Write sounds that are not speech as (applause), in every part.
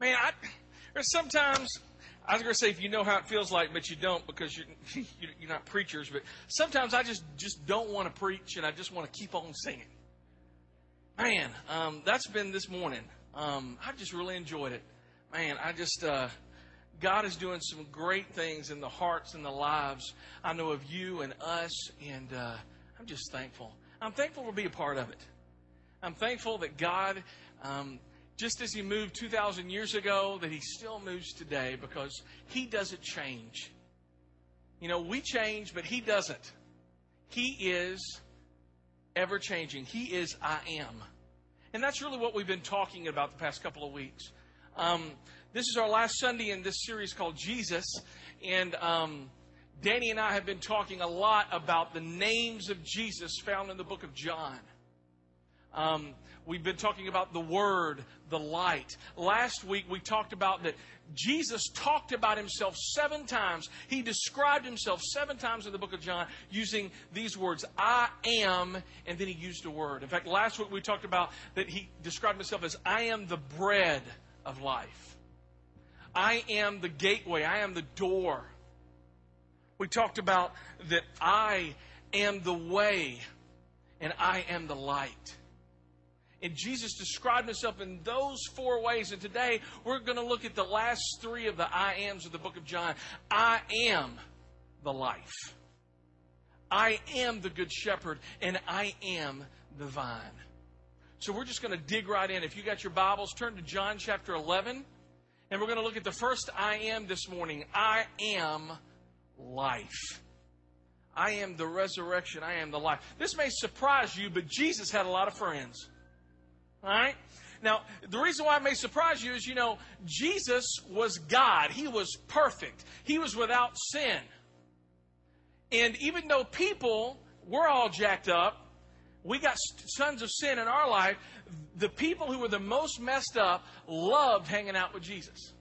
Man, I, there's sometimes I was going to say if you know how it feels like, but you don't because you're, (laughs) you're not preachers. But sometimes I just just don't want to preach, and I just want to keep on singing. Man, um, that's been this morning. Um, I just really enjoyed it. Man, I just uh, God is doing some great things in the hearts and the lives. I know of you and us, and uh, I'm just thankful. I'm thankful to be a part of it. I'm thankful that God. Um, just as he moved 2,000 years ago, that he still moves today because he doesn't change. You know, we change, but he doesn't. He is ever changing. He is I am. And that's really what we've been talking about the past couple of weeks. Um, this is our last Sunday in this series called Jesus. And um, Danny and I have been talking a lot about the names of Jesus found in the book of John. Um, We've been talking about the Word, the light. Last week we talked about that Jesus talked about himself seven times. He described himself seven times in the book of John using these words, I am, and then he used a word. In fact, last week we talked about that he described himself as, I am the bread of life. I am the gateway. I am the door. We talked about that I am the way and I am the light. And Jesus described himself in those four ways. And today we're going to look at the last three of the I ams of the book of John. I am the life. I am the good shepherd, and I am the vine. So we're just going to dig right in. If you got your Bibles, turn to John chapter 11. And we're going to look at the first I am this morning. I am life. I am the resurrection. I am the life. This may surprise you, but Jesus had a lot of friends. All right? Now, the reason why it may surprise you is, you know, Jesus was God. He was perfect. He was without sin. And even though people, we're all jacked up, we got tons of sin in our life, the people who were the most messed up loved hanging out with Jesus.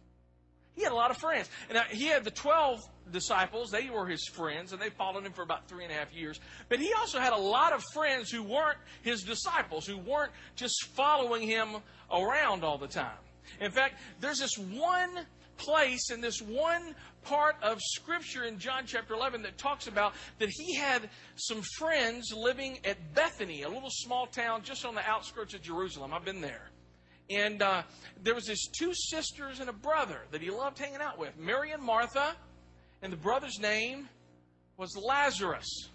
He had a lot of friends. And uh, he had the 12 disciples. They were his friends, and they followed him for about three and a half years. But he also had a lot of friends who weren't his disciples, who weren't just following him around all the time. In fact, there's this one place in this one part of Scripture in John chapter 11 that talks about that he had some friends living at Bethany, a little small town just on the outskirts of Jerusalem. I've been there. And uh, there was his two sisters and a brother that he loved hanging out with, Mary and Martha, and the brother's name was Lazarus.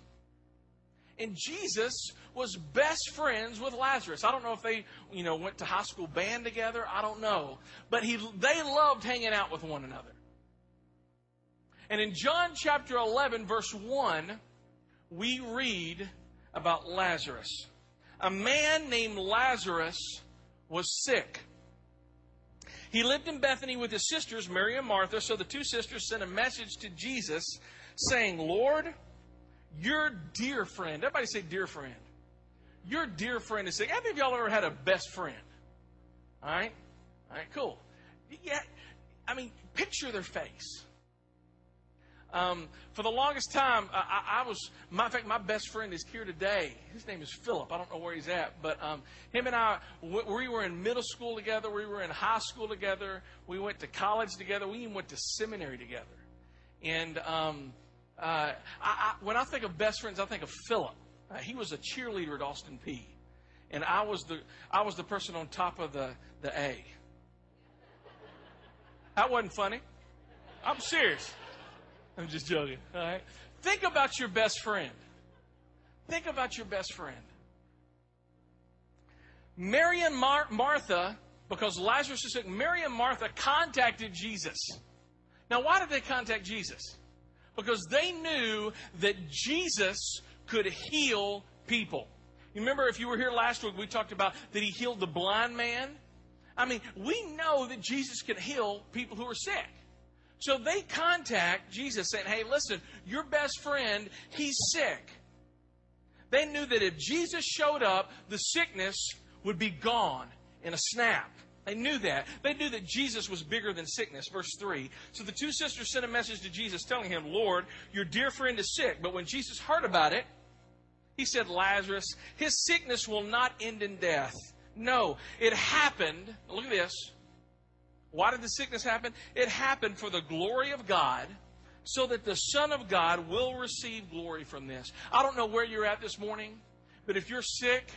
And Jesus was best friends with Lazarus. I don't know if they, you know, went to high school band together. I don't know. But he, they loved hanging out with one another. And in John chapter 11, verse 1, we read about Lazarus. A man named Lazarus was sick. He lived in Bethany with his sisters, Mary and Martha. So the two sisters sent a message to Jesus saying, Lord, your dear friend, everybody say dear friend. Your dear friend is sick. How many of y'all ever had a best friend? All right? All right, cool. Yeah, I mean, picture their face. Um, for the longest time, I, I, was, my, in fact, my best friend is here today. His name is Philip. I don't know where he's at, but um, him and I, we were in middle school together. We were in high school together. We went to college together. We even went to seminary together. And um, uh, I, I, when I think of best friends, I think of Philip. Uh, he was a cheerleader at Austin Peay, and I was the I was the person on top of the the A. That wasn't funny. I'm serious. I'm just joking. All right. Think about your best friend. Think about your best friend. Mary and Mar- Martha, because Lazarus is sick, Mary and Martha contacted Jesus. Now, why did they contact Jesus? Because they knew that Jesus could heal people. You remember if you were here last week, we talked about that he healed the blind man. I mean, we know that Jesus can heal people who are sick. So they contact Jesus saying, Hey, listen, your best friend, he's sick. They knew that if Jesus showed up, the sickness would be gone in a snap. They knew that. They knew that Jesus was bigger than sickness. Verse 3. So the two sisters sent a message to Jesus telling him, Lord, your dear friend is sick. But when Jesus heard about it, he said, Lazarus, his sickness will not end in death. No, it happened, look at this, Why did the sickness happen? It happened for the glory of God, so that the Son of God will receive glory from this. I don't know where you're at this morning, but if you're sick,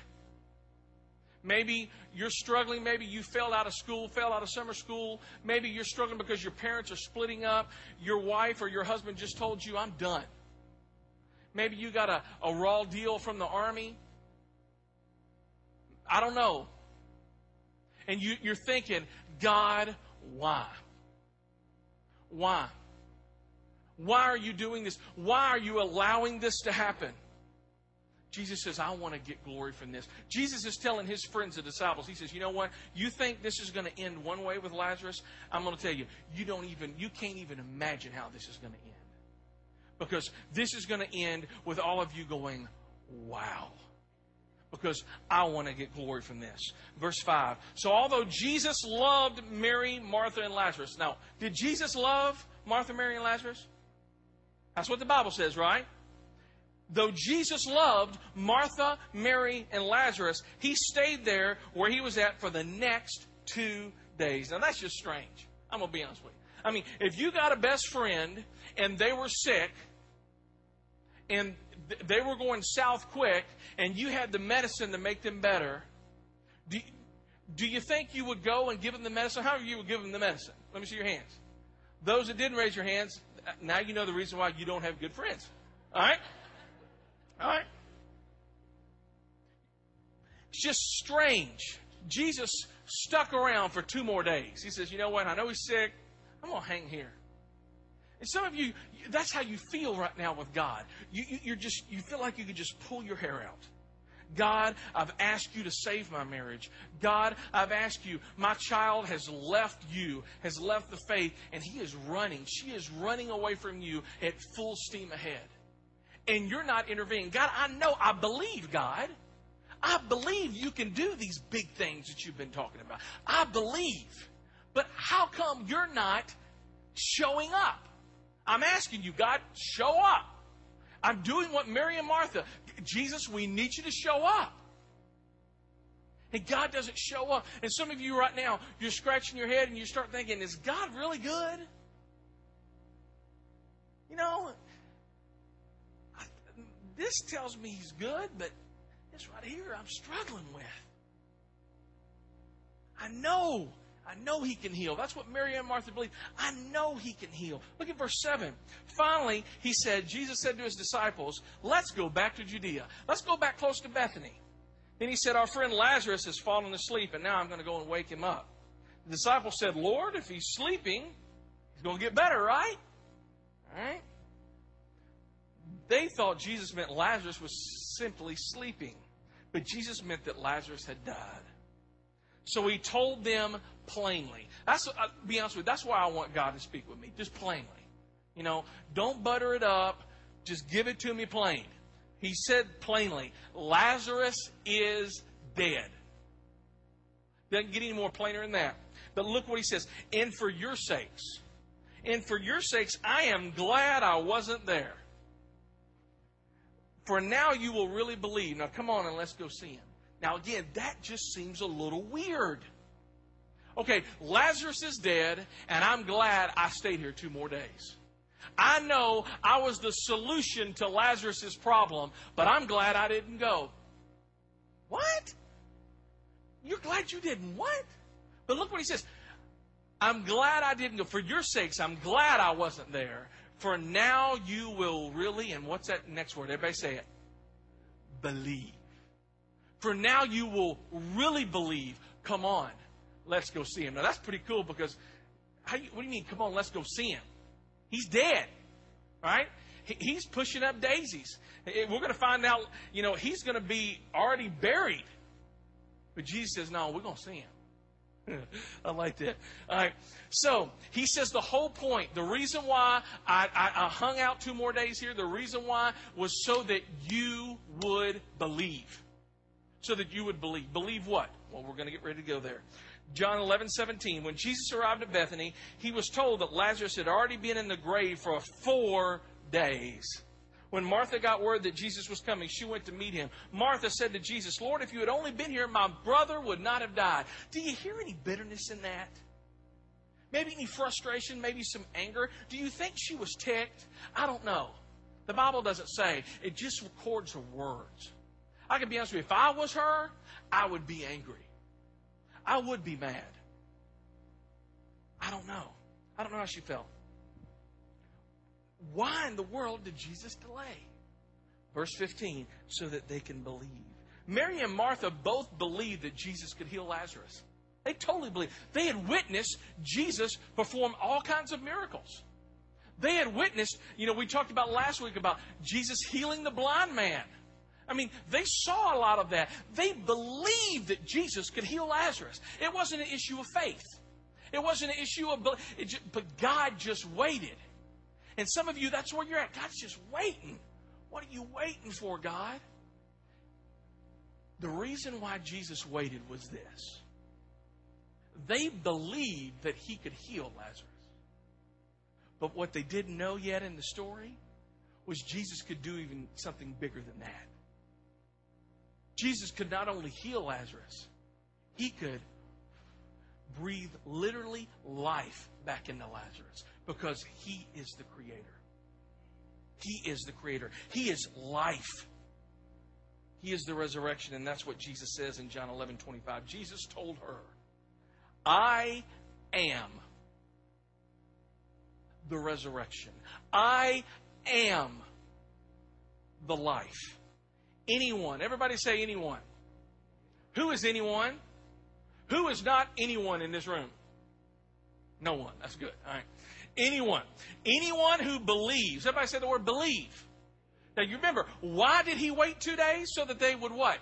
Maybe you're struggling. Maybe you fell out of school, fell out of summer school. Maybe you're struggling because your parents are splitting up. Your wife or your husband just told you, I'm done. Maybe you got a, a raw deal from the army. I don't know. And you, you're thinking, God, why? Why? Why are you doing this? Why are you allowing this to happen? Jesus says, I want to get glory from this. Jesus is telling his friends, the disciples, he says, You know what? You think this is going to end one way with Lazarus? I'm going to tell you, you don't even, you can't even imagine how this is going to end. Because this is going to end with all of you going, Wow. Because I want to get glory from this. Verse 5. So, although Jesus loved Mary, Martha, and Lazarus. Now, did Jesus love Martha, Mary, and Lazarus? That's what the Bible says, right? though Jesus loved Martha, Mary, and Lazarus, he stayed there where he was at for the next two days. Now, that's just strange. I'm going to be honest with you. I mean, if you got a best friend and they were sick and they were going south quick and you had the medicine to make them better, do, do you think you would go and give them the medicine? How you would give them the medicine? Let me see your hands. Those that didn't raise your hands, now you know the reason why you don't have good friends. All right? All right? It's just strange. Jesus stuck around for two more days. He says, You know what? I know he's sick. I'm going to hang here. And some of you, that's how you feel right now with God. You, you, you're just, you feel like you could just pull your hair out. God, I've asked you to save my marriage. God, I've asked you, my child has left you, has left the faith, and he is running. She is running away from you at full steam ahead and you're not intervening. God, I know, I believe, God. I believe you can do these big things that you've been talking about. I believe. But how come you're not showing up? I'm asking you, God, show up. I'm doing what Mary and Martha. Jesus, we need you to show up. And God doesn't show up. And some of you right now, you're scratching your head and you start thinking, is God really good? You know, this tells me he's good, but this right here I'm struggling with. I know. I know he can heal. That's what Mary and Martha believed. I know he can heal. Look at verse 7. Finally, he said, Jesus said to his disciples, Let's go back to Judea. Let's go back close to Bethany. Then he said, Our friend Lazarus has fallen asleep, and now I'm going to go and wake him up. The disciples said, Lord, if he's sleeping, he's going to get better, right? All right? They thought Jesus meant Lazarus was simply sleeping, but Jesus meant that Lazarus had died. So he told them plainly. That's I'll uh, be honest with you, that's why I want God to speak with me, just plainly. You know, don't butter it up, just give it to me plain. He said plainly, Lazarus is dead. Doesn't get any more plainer than that. But look what he says. And for your sakes, and for your sakes, I am glad I wasn't there. For now you will really believe. Now come on and let's go see him. Now again, that just seems a little weird. Okay, Lazarus is dead, and I'm glad I stayed here two more days. I know I was the solution to Lazarus' problem, but I'm glad I didn't go. What? You're glad you didn't what? But look what he says. I'm glad I didn't go. For your sakes, I'm glad I wasn't there. For now you will really, and what's that next word? Everybody say it. Believe. For now you will really believe. Come on, let's go see him. Now that's pretty cool because, how, what do you mean, come on, let's go see him? He's dead, right? He's pushing up daisies. Eh, eh, we're going to find out, you know, he's going to be already buried. But Jesus says, no, we're going to see him. (laughs) I like that. All right. So he says the whole point, the reason why I, I, I, hung out two more days here, the reason why was so that you would believe. So that you would believe. Believe what? Well, we're going to get ready to go there. John 11, 17. When Jesus arrived at Bethany, he was told that Lazarus had already been in the grave for four days. When Martha got word that Jesus was coming, she went to meet him. Martha said to Jesus, Lord, if you had only been here, my brother would not have died. Do you hear any bitterness in that? Maybe any frustration, maybe some anger. Do you think she was ticked? I don't know. The Bible doesn't say. It just records her words. I can be honest with you. If I was her, I would be angry. I would be mad. I don't know. I don't know how she felt. Why in the world did Jesus delay? Verse 15, so that they can believe. Mary and Martha both believed that Jesus could heal Lazarus. They totally believed. They had witnessed Jesus perform all kinds of miracles. They had witnessed, you know, we talked about last week about Jesus healing the blind man. I mean, they saw a lot of that. They believed that Jesus could heal Lazarus. It wasn't an issue of faith. It wasn't an issue of, just, but God just waited. And some of you, that's where you're at. God's just waiting. What are you waiting for, God? The reason why Jesus waited was this they believed that he could heal Lazarus. But what they didn't know yet in the story was Jesus could do even something bigger than that. Jesus could not only heal Lazarus, he could breathe literally life back into Lazarus because he is the creator. He is the creator. He is life. He is the resurrection, and that's what Jesus says in John 11 25. Jesus told her, I am the resurrection. I am the life. Anyone, everybody say anyone. Who is anyone? Who is not anyone in this room? No one. That's good. All right. Anyone. Anyone who believes. Everybody say the word believe. Now you remember, why did he wait two days? So that they would what?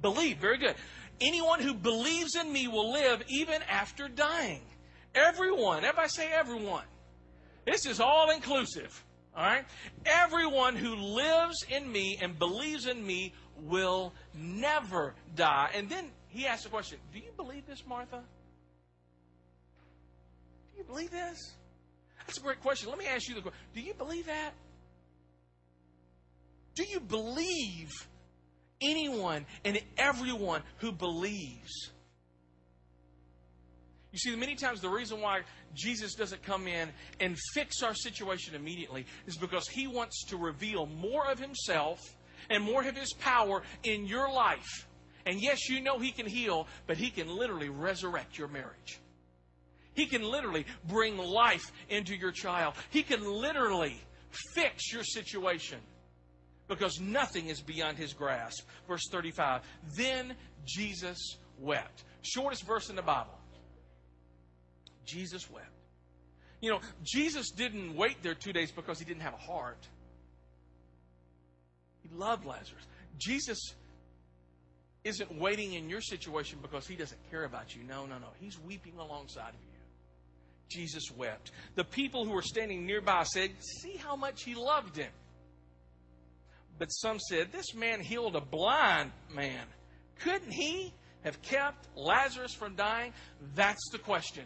Believe. Very good. Anyone who believes in me will live even after dying. Everyone. Everybody say everyone. This is all inclusive. All right? Everyone who lives in me and believes in me will never die. And then he asked the question Do you believe this, Martha? Do you believe this? That's a great question. Let me ask you the question Do you believe that? Do you believe anyone and everyone who believes. You see, many times the reason why Jesus doesn't come in and fix our situation immediately is because he wants to reveal more of himself and more of his power in your life. And yes, you know he can heal, but he can literally resurrect your marriage. He can literally bring life into your child. He can literally fix your situation because nothing is beyond his grasp. Verse 35 Then Jesus wept. Shortest verse in the Bible. Jesus wept. You know, Jesus didn't wait there two days because he didn't have a heart. He loved Lazarus. Jesus isn't waiting in your situation because he doesn't care about you. No, no, no. He's weeping alongside of you. Jesus wept. The people who were standing nearby said, See how much he loved him. But some said, This man healed a blind man. Couldn't he have kept Lazarus from dying? That's the question.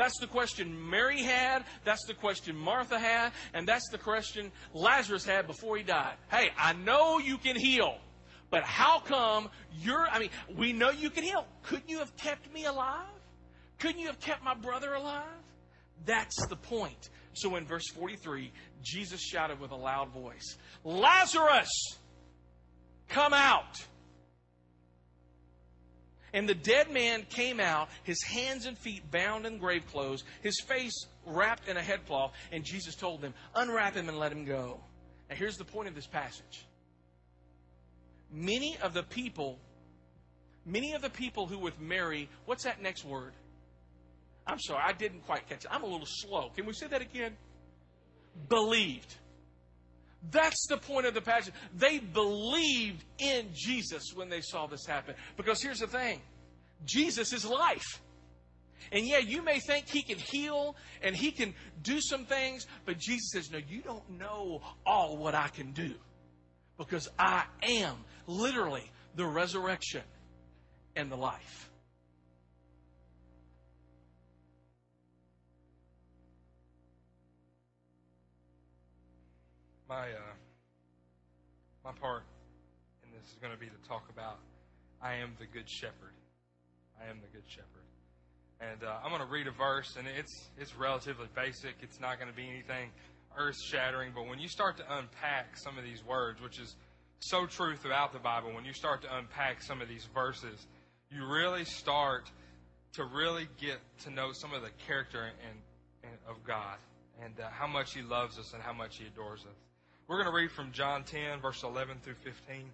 That's the question Mary had. That's the question Martha had. And that's the question Lazarus had before he died. Hey, I know you can heal, but how come you're, I mean, we know you can heal. Couldn't you have kept me alive? Couldn't you have kept my brother alive? That's the point. So in verse 43, Jesus shouted with a loud voice, Lazarus, come out. And the dead man came out, his hands and feet bound in grave clothes, his face wrapped in a headcloth, and Jesus told them, Unwrap him and let him go. Now, here's the point of this passage. Many of the people, many of the people who with Mary, what's that next word? I'm sorry, I didn't quite catch it. I'm a little slow. Can we say that again? Believed. That's the point of the passage. They believed in Jesus when they saw this happen. Because here's the thing Jesus is life. And yeah, you may think he can heal and he can do some things, but Jesus says, No, you don't know all what I can do. Because I am literally the resurrection and the life. My uh, my part in this is going to be to talk about I am the good shepherd. I am the good shepherd. And uh, I'm going to read a verse, and it's it's relatively basic. It's not going to be anything earth shattering. But when you start to unpack some of these words, which is so true throughout the Bible, when you start to unpack some of these verses, you really start to really get to know some of the character and, and of God and uh, how much He loves us and how much He adores us. We're going to read from John 10, verse 11 through 15.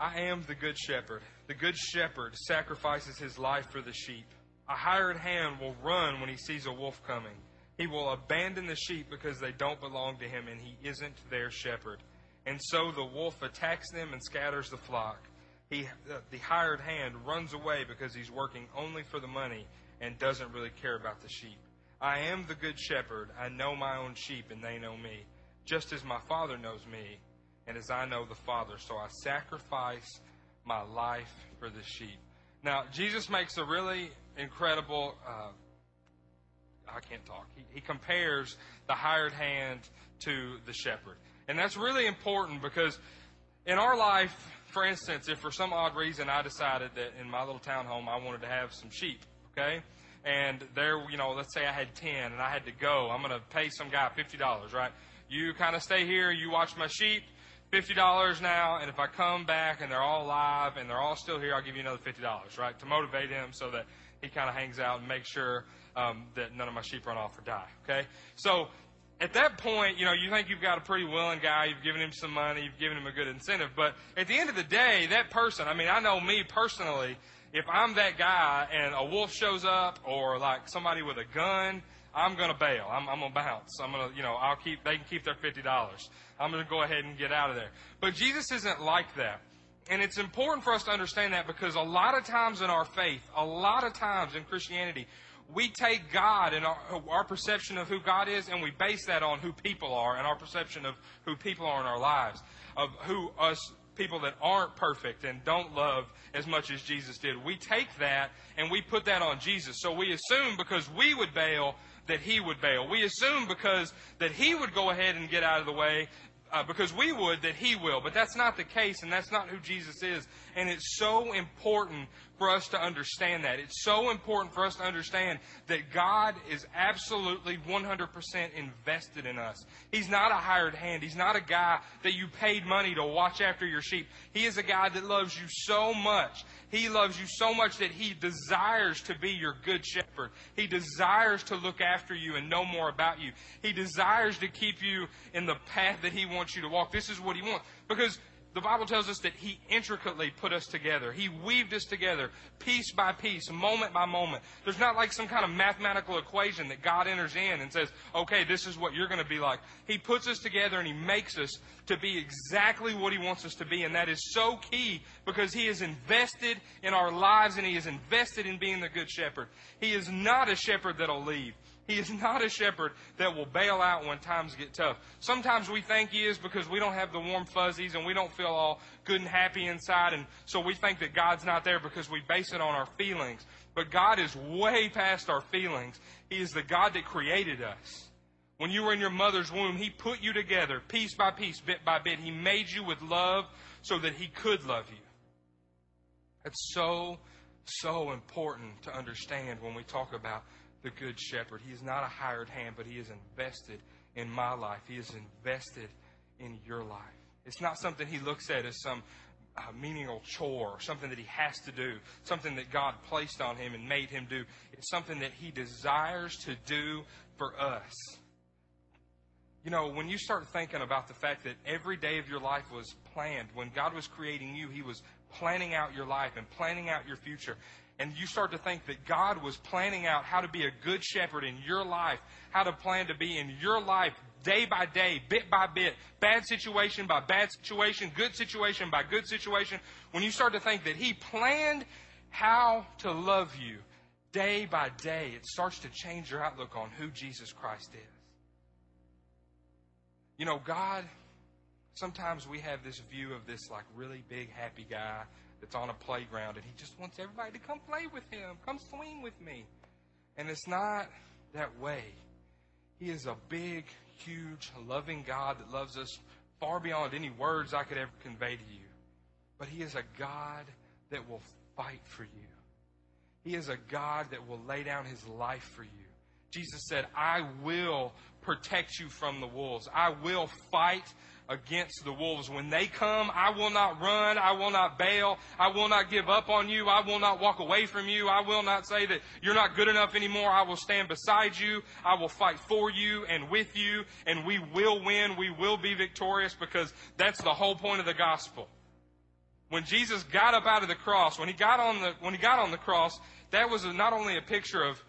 I am the good shepherd. The good shepherd sacrifices his life for the sheep. A hired hand will run when he sees a wolf coming. He will abandon the sheep because they don't belong to him and he isn't their shepherd. And so the wolf attacks them and scatters the flock. He, the hired hand runs away because he's working only for the money and doesn't really care about the sheep. I am the good shepherd. I know my own sheep and they know me, just as my Father knows me and as I know the Father. So I sacrifice my life for the sheep. Now, Jesus makes a really incredible. Uh, I can't talk. He, he compares the hired hand to the shepherd. And that's really important because in our life, for instance, if for some odd reason I decided that in my little townhome I wanted to have some sheep, okay? And there, you know, let's say I had 10 and I had to go. I'm going to pay some guy $50, right? You kind of stay here, you watch my sheep, $50 now, and if I come back and they're all alive and they're all still here, I'll give you another $50, right? To motivate him so that he kind of hangs out and makes sure um, that none of my sheep run off or die, okay? So at that point, you know, you think you've got a pretty willing guy, you've given him some money, you've given him a good incentive, but at the end of the day, that person, I mean, I know me personally, if I'm that guy and a wolf shows up or like somebody with a gun, I'm going to bail. I'm, I'm going to bounce. I'm going to, you know, I'll keep, they can keep their $50. I'm going to go ahead and get out of there. But Jesus isn't like that. And it's important for us to understand that because a lot of times in our faith, a lot of times in Christianity, we take God and our, our, perception of who God is and we base that on who people are and our perception of who people are in our lives, of who us people that aren't perfect and don't love as much as Jesus did. We take that and we put that on Jesus. So we assume because we would bail that he would bail. We assume because that he would go ahead and get out of the way uh, because we would that he will. But that's not the case, and that's not who Jesus is. And it's so important for us to understand that. It's so important for us to understand that God is absolutely 100% invested in us. He's not a hired hand. He's not a guy that you paid money to watch after your sheep. He is a guy that loves you so much. He loves you so much that he desires to be your good shepherd. He desires to look after you and know more about you. He desires to keep you in the path that he wants you to walk. This is what he wants. Because the Bible tells us that He intricately put us together. He weaved us together, piece by piece, moment by moment. There's not like some kind of mathematical equation that God enters in and says, okay, this is what you're going to be like. He puts us together and He makes us to be exactly what He wants us to be. And that is so key because He is invested in our lives and He is invested in being the good shepherd. He is not a shepherd that'll leave. He is not a shepherd that will bail out when times get tough. Sometimes we think he is because we don't have the warm fuzzies and we don't feel all good and happy inside. And so we think that God's not there because we base it on our feelings. But God is way past our feelings. He is the God that created us. When you were in your mother's womb, He put you together piece by piece, bit by bit. He made you with love so that He could love you. That's so, so important to understand when we talk about the Good Shepherd. He is not a hired hand, but He is invested in my life. He is invested in your life. It's not something He looks at as some uh, menial chore, something that He has to do, something that God placed on Him and made Him do. It's something that He desires to do for us. You know, when you start thinking about the fact that every day of your life was planned, when God was creating you, He was planning out your life and planning out your future and you start to think that God was planning out how to be a good shepherd in your life, how to plan to be in your life day by day, bit by bit, bad situation by bad situation, good situation by good situation, when you start to think that He planned how to love you day by day, it starts to change your outlook on who Jesus Christ is. You know, God, sometimes we have this view of this like really big happy guy that's on a playground and he just wants everybody to come play with him, come swing with me. And it's not that way. He is a big, huge, loving God that loves us far beyond any words I could ever convey to you. But He is a God that will fight for you. He is a God that will lay down his life for you. Jesus said, I will protect you from the wolves. I will fight against the wolves. When they come, I will not run. I will not bail. I will not give up on you. I will not walk away from you. I will not say that you're not good enough anymore. I will stand beside you. I will fight for you and with you, and we will win. We will be victorious because that's the whole point of the gospel. When Jesus got up out of the cross, when he got on the, when he got on the cross, that was not only a picture of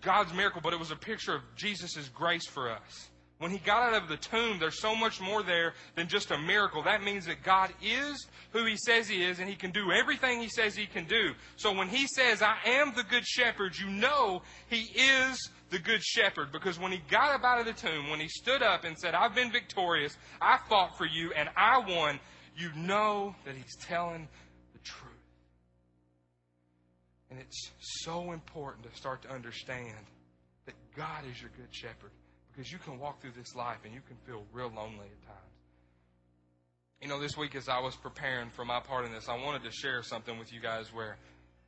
God's miracle, but it was a picture of Jesus' grace for us. When he got out of the tomb, there's so much more there than just a miracle. That means that God is who he says he is, and he can do everything he says he can do. So when he says, I am the good shepherd, you know he is the good shepherd. Because when he got up out of the tomb, when he stood up and said, I've been victorious, I fought for you, and I won, you know that he's telling the truth. And it's so important to start to understand that God is your good shepherd. Because you can walk through this life and you can feel real lonely at times. You know, this week as I was preparing for my part in this, I wanted to share something with you guys where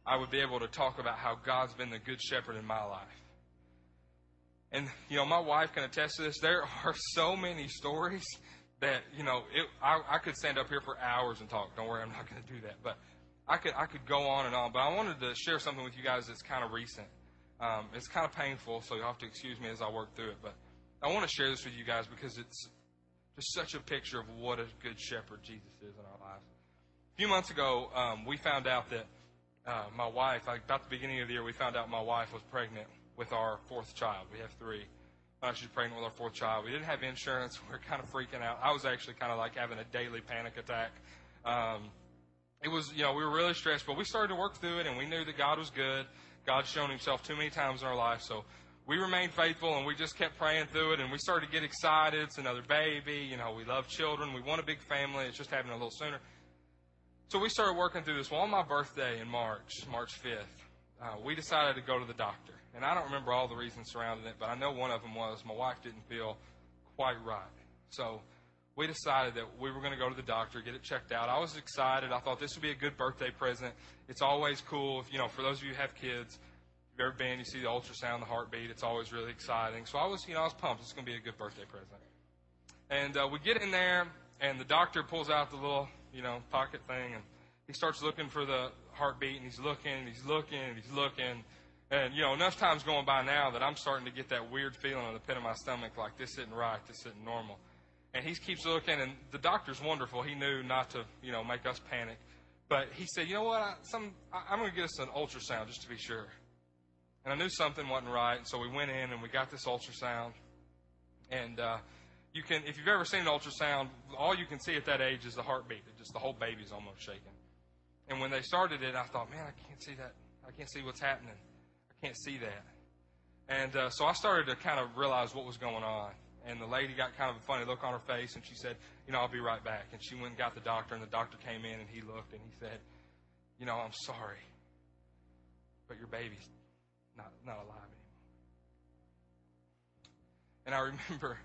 I would be able to talk about how God's been the good shepherd in my life. And, you know, my wife can attest to this. There are (laughs) so many stories that, you know, it, I, I could stand up here for hours and talk. Don't worry, I'm not going to do that. But I could, I could go on and on. But I wanted to share something with you guys that's kind of recent. Um, it's kind of painful, so you'll have to excuse me as I work through it. But I want to share this with you guys because it's just such a picture of what a good shepherd Jesus is in our lives. A few months ago, um, we found out that uh, my wife, like about the beginning of the year, we found out my wife was pregnant with our fourth child. We have three. Uh, she's pregnant with our fourth child. We didn't have insurance. (laughs) We were kind of freaking out. I was actually kind of like having a daily panic attack. Um, it was, you know, we were really stressed, but we started to work through it, and we knew that God was good. God's shown Himself too many times in our life, so we remained faithful and we just kept praying through it and we started to get excited. It's another baby. You know, we love children. We want a big family. It's just happening a little sooner. So we started working through this. Well, on my birthday in March, March 5th, uh, we decided to go to the doctor. And I don't remember all the reasons surrounding it, but I know one of them was my wife didn't feel quite right. So we decided that we were going to go to the doctor, get it checked out. I was excited. I thought this would be a good birthday present. It's always cool, if, you know, for those of you who have kids, ever been, you see the ultrasound, the heartbeat. It's always really exciting. So I was, you know, I was pumped. It's going to be a good birthday present. And uh, we get in there, and the doctor pulls out the little, you know, pocket thing, and he starts looking for the heartbeat, and he's looking, and he's looking, and he's looking. And, you know, enough time's going by now that I'm starting to get that weird feeling in the pit of my stomach like this isn't right, this isn't normal. And he keeps looking, and the doctor's wonderful. He knew not to, you know, make us panic. But he said, you know what, I, some, I, I'm going to get us an ultrasound just to be sure. And I knew something wasn't right, so we went in and we got this ultrasound. And uh, you can, if you've ever seen an ultrasound, all you can see at that age is the heartbeat. Just the whole baby's almost shaking. And when they started it, I thought, man, I can't see that. I can't see what's happening. I can't see that. And uh, so I started to kind of realize what was going on. And the lady got kind of a funny look on her face, and she said, "You know, I'll be right back." And she went and got the doctor, and the doctor came in, and he looked, and he said, "You know, I'm sorry, but your baby's not, not alive anymore. And I remember,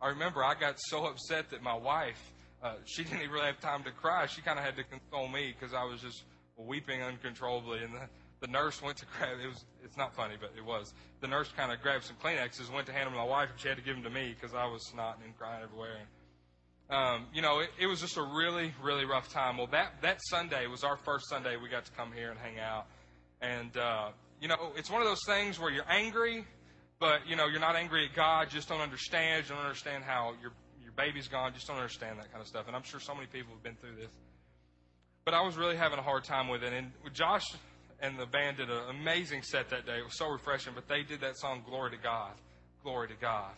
I remember I got so upset that my wife, uh, she didn't even really have time to cry. She kind of had to console me because I was just weeping uncontrollably. And the, the nurse went to grab, it was, it's not funny, but it was. The nurse kind of grabbed some Kleenexes, went to hand them to my wife, and she had to give them to me because I was snotting and crying everywhere. And, um, you know, it, it was just a really, really rough time. Well, that, that Sunday was our first Sunday we got to come here and hang out. And, uh, you know, it's one of those things where you're angry, but you know, you're not angry at God. Just don't understand. You don't understand how your your baby's gone. Just don't understand that kind of stuff. And I'm sure so many people have been through this. But I was really having a hard time with it. And Josh and the band did an amazing set that day. It was so refreshing. But they did that song, "Glory to God, Glory to God."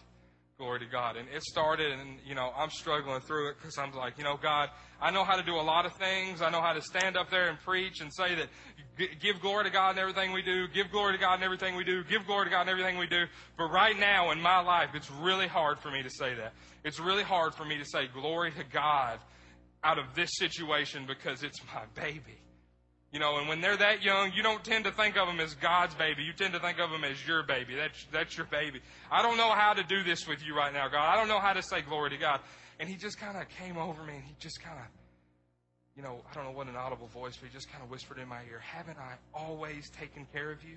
Glory to God. And it started, and, you know, I'm struggling through it because I'm like, you know, God, I know how to do a lot of things. I know how to stand up there and preach and say that give glory to God in everything we do, give glory to God in everything we do, give glory to God in everything we do. But right now in my life, it's really hard for me to say that. It's really hard for me to say glory to God out of this situation because it's my baby. You know, and when they're that young, you don't tend to think of them as God's baby. You tend to think of them as your baby. That's, that's your baby. I don't know how to do this with you right now, God. I don't know how to say glory to God. And he just kind of came over me and he just kind of you know, I don't know what an audible voice, but he just kind of whispered in my ear, Haven't I always taken care of you?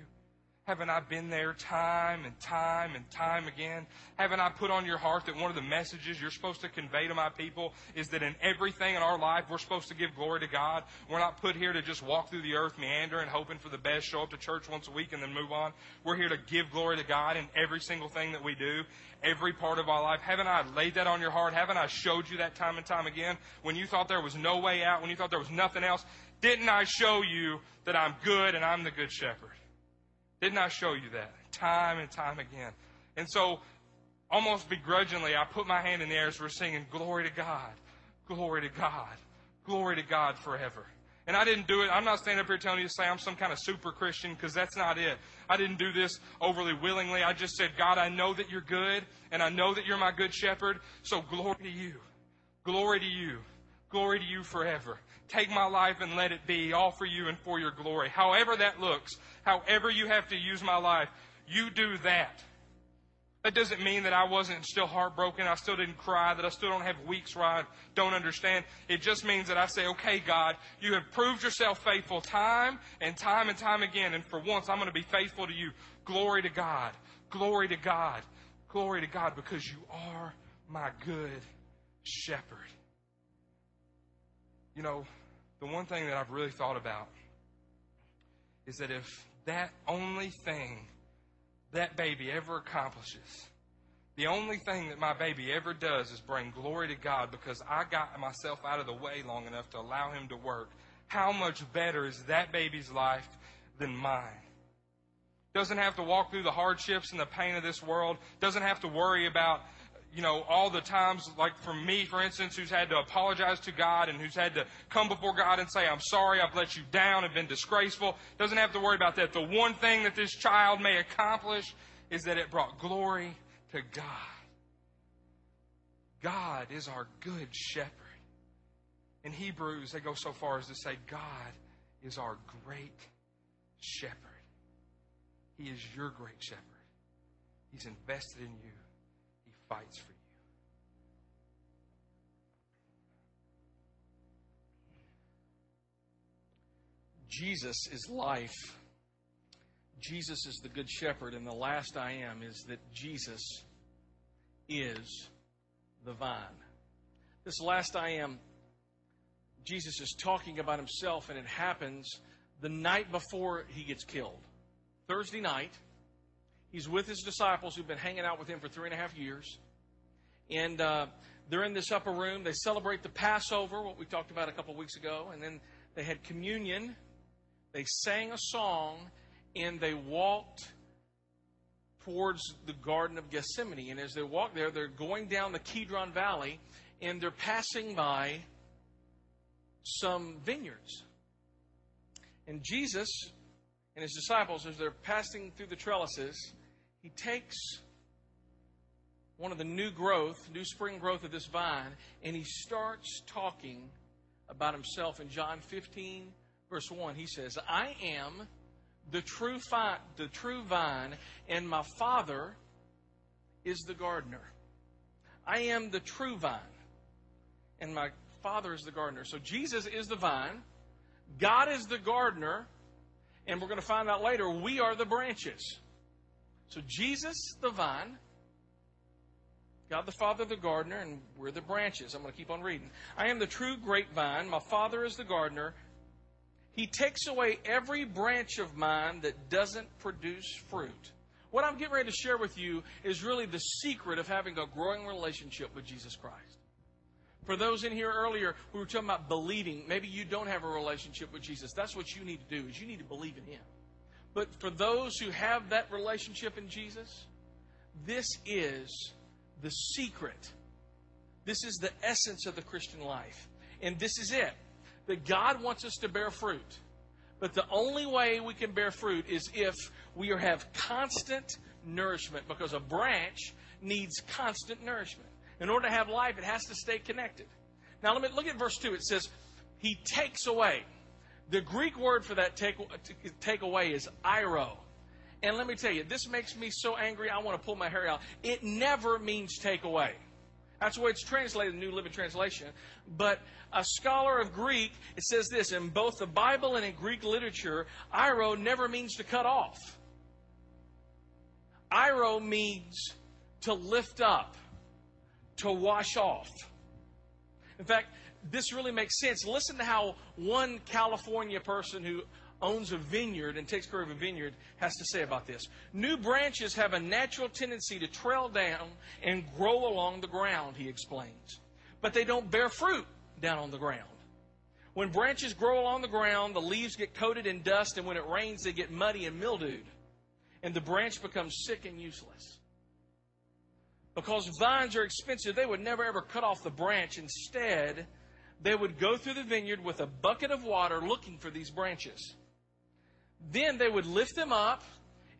Haven't I been there time and time and time again? Haven't I put on your heart that one of the messages you're supposed to convey to my people is that in everything in our life, we're supposed to give glory to God? We're not put here to just walk through the earth meandering, hoping for the best, show up to church once a week, and then move on. We're here to give glory to God in every single thing that we do, every part of our life. Haven't I laid that on your heart? Haven't I showed you that time and time again? When you thought there was no way out, when you thought there was nothing else, didn't I show you that I'm good and I'm the good shepherd? Didn't I show you that time and time again? And so, almost begrudgingly, I put my hand in the air as we're singing, Glory to God, glory to God, glory to God forever. And I didn't do it. I'm not standing up here telling you to say I'm some kind of super Christian because that's not it. I didn't do this overly willingly. I just said, God, I know that you're good and I know that you're my good shepherd. So glory to you. Glory to you. Glory to you forever. Take my life and let it be all for you and for your glory. However that looks, however you have to use my life, you do that. That doesn't mean that I wasn't still heartbroken, I still didn't cry, that I still don't have weeks where I don't understand. It just means that I say, okay, God, you have proved yourself faithful time and time and time again, and for once I'm going to be faithful to you. Glory to God. Glory to God. Glory to God because you are my good shepherd. You know, the one thing that I've really thought about is that if that only thing that baby ever accomplishes, the only thing that my baby ever does is bring glory to God because I got myself out of the way long enough to allow him to work, how much better is that baby's life than mine? Doesn't have to walk through the hardships and the pain of this world, doesn't have to worry about you know, all the times, like for me, for instance, who's had to apologize to God and who's had to come before God and say, I'm sorry, I've let you down and been disgraceful, doesn't have to worry about that. The one thing that this child may accomplish is that it brought glory to God. God is our good shepherd. In Hebrews, they go so far as to say, God is our great shepherd. He is your great shepherd. He's invested in you fights for you. Jesus is life. Jesus is the good shepherd, and the last I am is that Jesus is the vine. This last I am, Jesus is talking about himself, and it happens the night before he gets killed. Thursday night, He's with his disciples who've been hanging out with him for three and a half years. And uh, they're in this upper room. They celebrate the Passover, what we talked about a couple weeks ago. And then they had communion. They sang a song. And they walked towards the Garden of Gethsemane. And as they walk there, they're going down the Kidron Valley. And they're passing by some vineyards. And Jesus and his disciples, as they're passing through the trellises, he takes one of the new growth, new spring growth of this vine, and he starts talking about himself in John 15, verse 1. He says, I am the true, fi- the true vine, and my Father is the gardener. I am the true vine, and my Father is the gardener. So Jesus is the vine, God is the gardener, and we're going to find out later we are the branches. So Jesus, the vine, God the Father, the gardener, and we're the branches. I'm going to keep on reading. I am the true grapevine. My Father is the gardener. He takes away every branch of mine that doesn't produce fruit. What I'm getting ready to share with you is really the secret of having a growing relationship with Jesus Christ. For those in here earlier, we were talking about believing. Maybe you don't have a relationship with Jesus. That's what you need to do, is you need to believe in Him. But for those who have that relationship in Jesus, this is the secret. This is the essence of the Christian life. And this is it that God wants us to bear fruit. But the only way we can bear fruit is if we have constant nourishment, because a branch needs constant nourishment. In order to have life, it has to stay connected. Now, let me look at verse 2. It says, He takes away. The Greek word for that take, take away is airo. And let me tell you, this makes me so angry, I want to pull my hair out. It never means take away. That's the way it's translated in the New Living Translation. But a scholar of Greek, it says this in both the Bible and in Greek literature, airo never means to cut off. Airo means to lift up, to wash off. In fact, this really makes sense. Listen to how one California person who owns a vineyard and takes care of a vineyard has to say about this. New branches have a natural tendency to trail down and grow along the ground, he explains. But they don't bear fruit down on the ground. When branches grow along the ground, the leaves get coated in dust, and when it rains, they get muddy and mildewed. And the branch becomes sick and useless. Because vines are expensive, they would never ever cut off the branch. Instead, they would go through the vineyard with a bucket of water looking for these branches. Then they would lift them up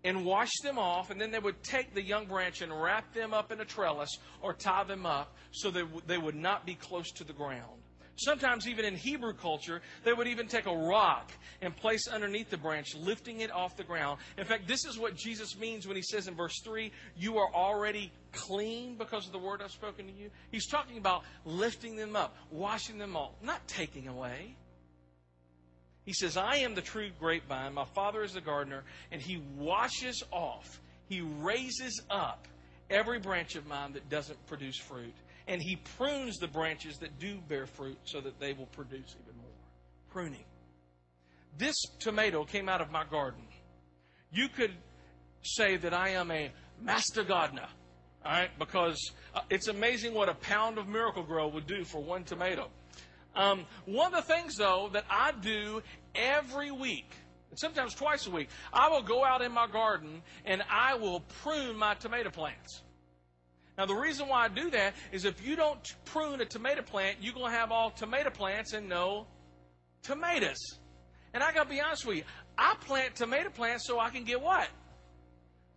and wash them off, and then they would take the young branch and wrap them up in a trellis or tie them up so that they would not be close to the ground. Sometimes, even in Hebrew culture, they would even take a rock and place underneath the branch, lifting it off the ground. In fact, this is what Jesus means when he says in verse 3, You are already clean because of the word I've spoken to you. He's talking about lifting them up, washing them off, not taking away. He says, I am the true grapevine, my Father is the gardener, and He washes off, He raises up every branch of mine that doesn't produce fruit, and He prunes the branches that do bear fruit so that they will produce even more. Pruning. This tomato came out of my garden. You could say that I am a master gardener, all right, because uh, it's amazing what a pound of Miracle-Gro would do for one tomato. Um, one of the things, though, that I do every week, and sometimes twice a week, I will go out in my garden and I will prune my tomato plants. Now, the reason why I do that is if you don't prune a tomato plant, you're going to have all tomato plants and no tomatoes. And I got to be honest with you, I plant tomato plants so I can get what?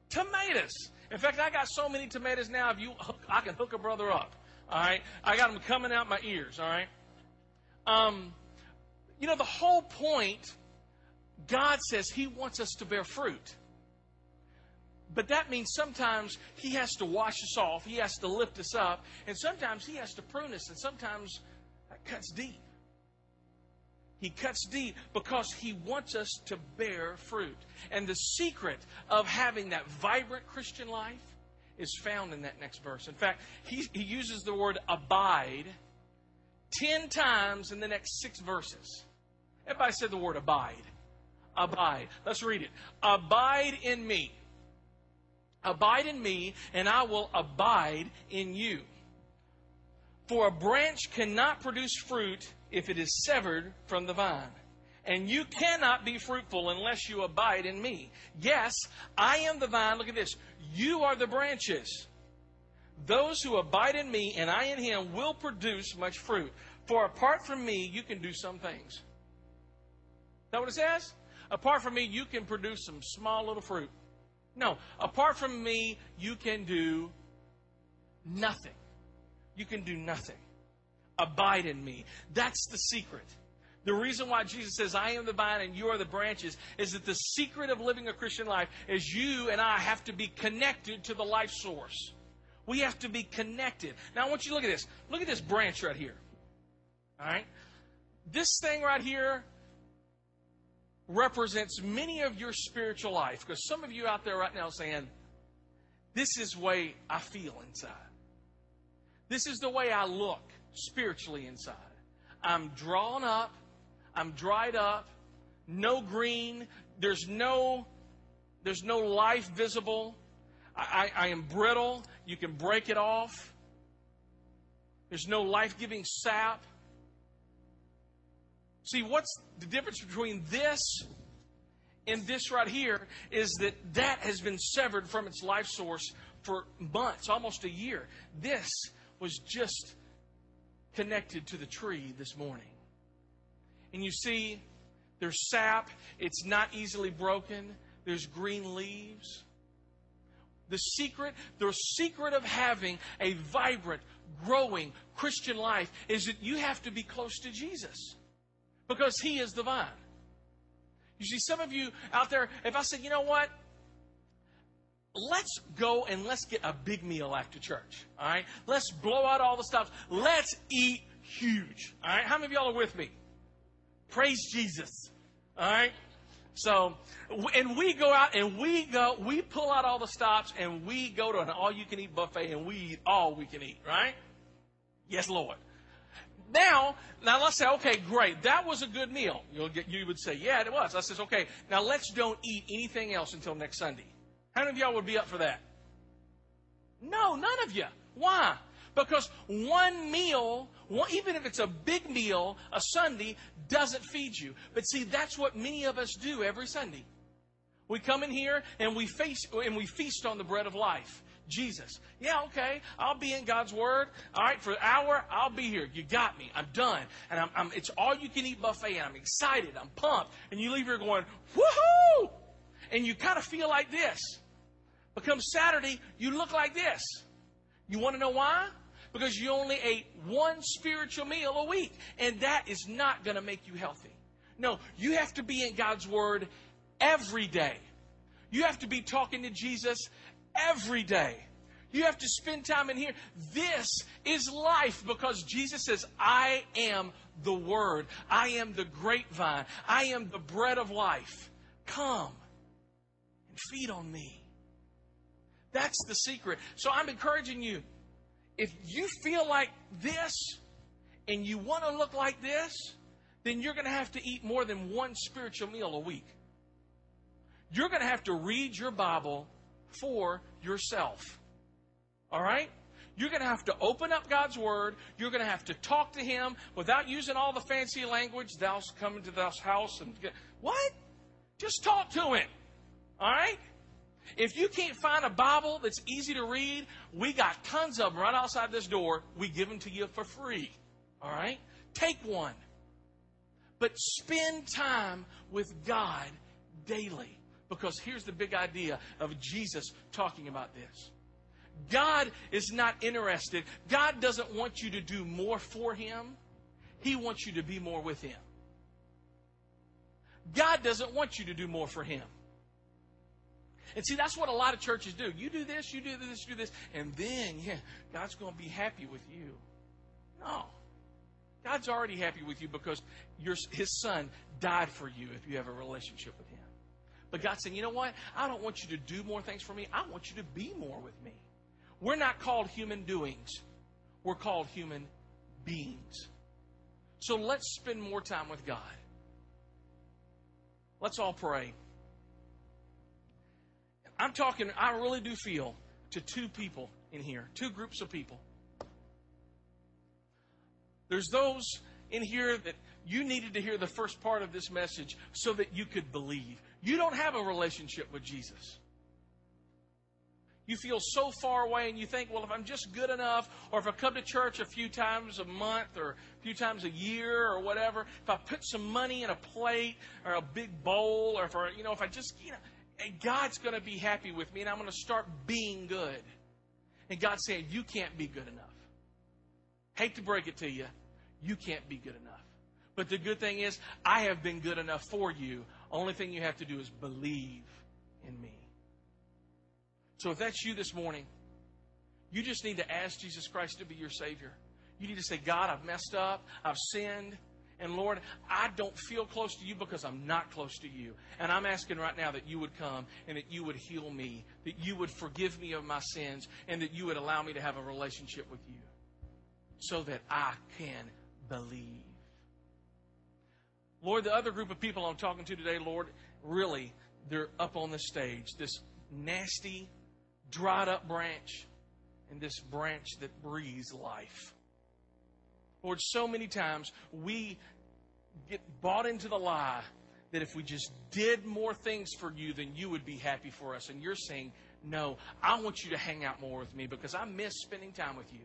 Tomatoes. In fact, I got so many tomatoes now, if you, I can hook a brother up. All right, I got them coming out my ears. All right. Um, you know, the whole point, God says He wants us to bear fruit. But that means sometimes He has to wash us off, He has to lift us up, and sometimes He has to prune us, and sometimes that cuts deep. He cuts deep because He wants us to bear fruit. And the secret of having that vibrant Christian life is found in that next verse. In fact, he, he uses the word abide 10 times in the next six verses. Everybody said the word abide. Abide. Let's read it. Abide in me. Abide in me, and I will abide in you. For a branch cannot produce fruit if it is severed from the vine. And you cannot be fruitful unless you abide in me. Yes, I am the vine. Look at this. You are the branches. Those who abide in me and I in him will produce much fruit. For apart from me, you can do some things. Is that what it says? Apart from me, you can produce some small little fruit. No, apart from me, you can do nothing. You can do nothing. Abide in me. That's the secret. The reason why Jesus says, I am the vine and you are the branches, is that the secret of living a Christian life is you and I have to be connected to the life source. We have to be connected. Now, I want you to look at this. Look at this branch right here. All right? This thing right here represents many of your spiritual life because some of you out there right now saying, This is the way I feel inside. This is the way I look spiritually inside. I'm drawn up, I'm dried up, no green, there's no there's no life visible. I, I, I am brittle. You can break it off. There's no life giving sap. See, what's the difference between this and this right here is that that has been severed from its life source for months, almost a year. This was just connected to the tree this morning. And you see, there's sap, it's not easily broken, there's green leaves. The secret, the secret of having a vibrant, growing Christian life is that you have to be close to Jesus because He is the vine. You see, some of you out there, if I said, you know what? let's go and let's get a big meal after church. All right? Let's blow out all the stops. Let's eat huge. All right? How many of y'all are with me? Praise Jesus. All right? So, and we go out and we go, we pull out all the stops and we go to an all you can eat buffet and we eat all we can eat, right? Yes, Lord. Now, now let's say, okay, great, that was a good meal. You'll get, you would say, yeah, it was. I says, okay, now let's don't eat anything else until next Sunday. How many of y'all would be up for that? No, none of you. Why? Because one meal, one, even if it's a big meal, a Sunday, doesn't feed you. But see, that's what many of us do every Sunday. We come in here and we feast, and we feast on the bread of life. Jesus. Yeah, okay. I'll be in God's Word. All right, for an hour, I'll be here. You got me. I'm done. And I'm, I'm, it's all you can eat buffet, and I'm excited. I'm pumped. And you leave here going, woohoo! And you kind of feel like this. But come Saturday, you look like this. You want to know why? Because you only ate one spiritual meal a week. And that is not going to make you healthy. No, you have to be in God's Word every day. You have to be talking to Jesus every day. You have to spend time in here. This is life because Jesus says, I am the Word. I am the grapevine. I am the bread of life. Come and feed on me. That's the secret. So I'm encouraging you. If you feel like this and you want to look like this, then you're going to have to eat more than one spiritual meal a week. You're going to have to read your Bible for yourself. All right? You're going to have to open up God's Word. You're going to have to talk to Him without using all the fancy language. Thou's coming to this house and get, what? Just talk to Him. All right? If you can't find a Bible that's easy to read, we got tons of them right outside this door. We give them to you for free. All right? Take one. But spend time with God daily. Because here's the big idea of Jesus talking about this. God is not interested. God doesn't want you to do more for Him. He wants you to be more with Him. God doesn't want you to do more for Him. And see, that's what a lot of churches do. You do this, you do this, you do this, and then, yeah, God's going to be happy with you. No. God's already happy with you because your, His Son died for you if you have a relationship with Him. But God's saying, you know what? I don't want you to do more things for me. I want you to be more with me. We're not called human doings, we're called human beings. So let's spend more time with God. Let's all pray. I'm talking, I really do feel to two people in here, two groups of people. There's those in here that you needed to hear the first part of this message so that you could believe. You don't have a relationship with Jesus. You feel so far away and you think, well, if I'm just good enough, or if I come to church a few times a month or a few times a year or whatever, if I put some money in a plate or a big bowl, or if I, you know, if I just, you know, and God's going to be happy with me, and I'm going to start being good. And God's saying, You can't be good enough. Hate to break it to you, you can't be good enough. But the good thing is, I have been good enough for you. Only thing you have to do is believe in me. So if that's you this morning, you just need to ask Jesus Christ to be your Savior. You need to say, God, I've messed up. I've sinned. And Lord, I don't feel close to you because I'm not close to you. And I'm asking right now that you would come and that you would heal me, that you would forgive me of my sins, and that you would allow me to have a relationship with you so that I can believe. Lord, the other group of people I'm talking to today, Lord, really, they're up on the stage. This nasty, dried up branch and this branch that breathes life. Lord, so many times we get bought into the lie that if we just did more things for you, then you would be happy for us. And you're saying, no, I want you to hang out more with me because I miss spending time with you.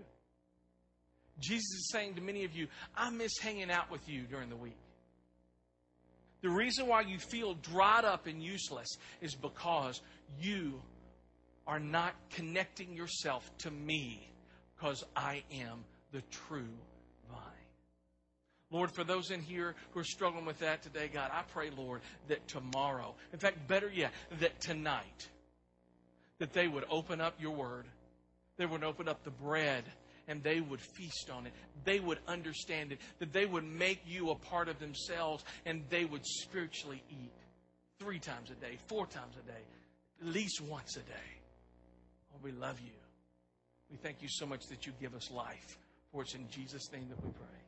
Jesus is saying to many of you, I miss hanging out with you during the week. The reason why you feel dried up and useless is because you are not connecting yourself to me because I am the true vine. Lord, for those in here who are struggling with that today, God, I pray, Lord, that tomorrow, in fact, better yet, that tonight, that they would open up your word. They would open up the bread and they would feast on it. They would understand it. That they would make you a part of themselves and they would spiritually eat three times a day, four times a day, at least once a day. Oh, we love you. We thank you so much that you give us life. For it's in Jesus' name that we pray.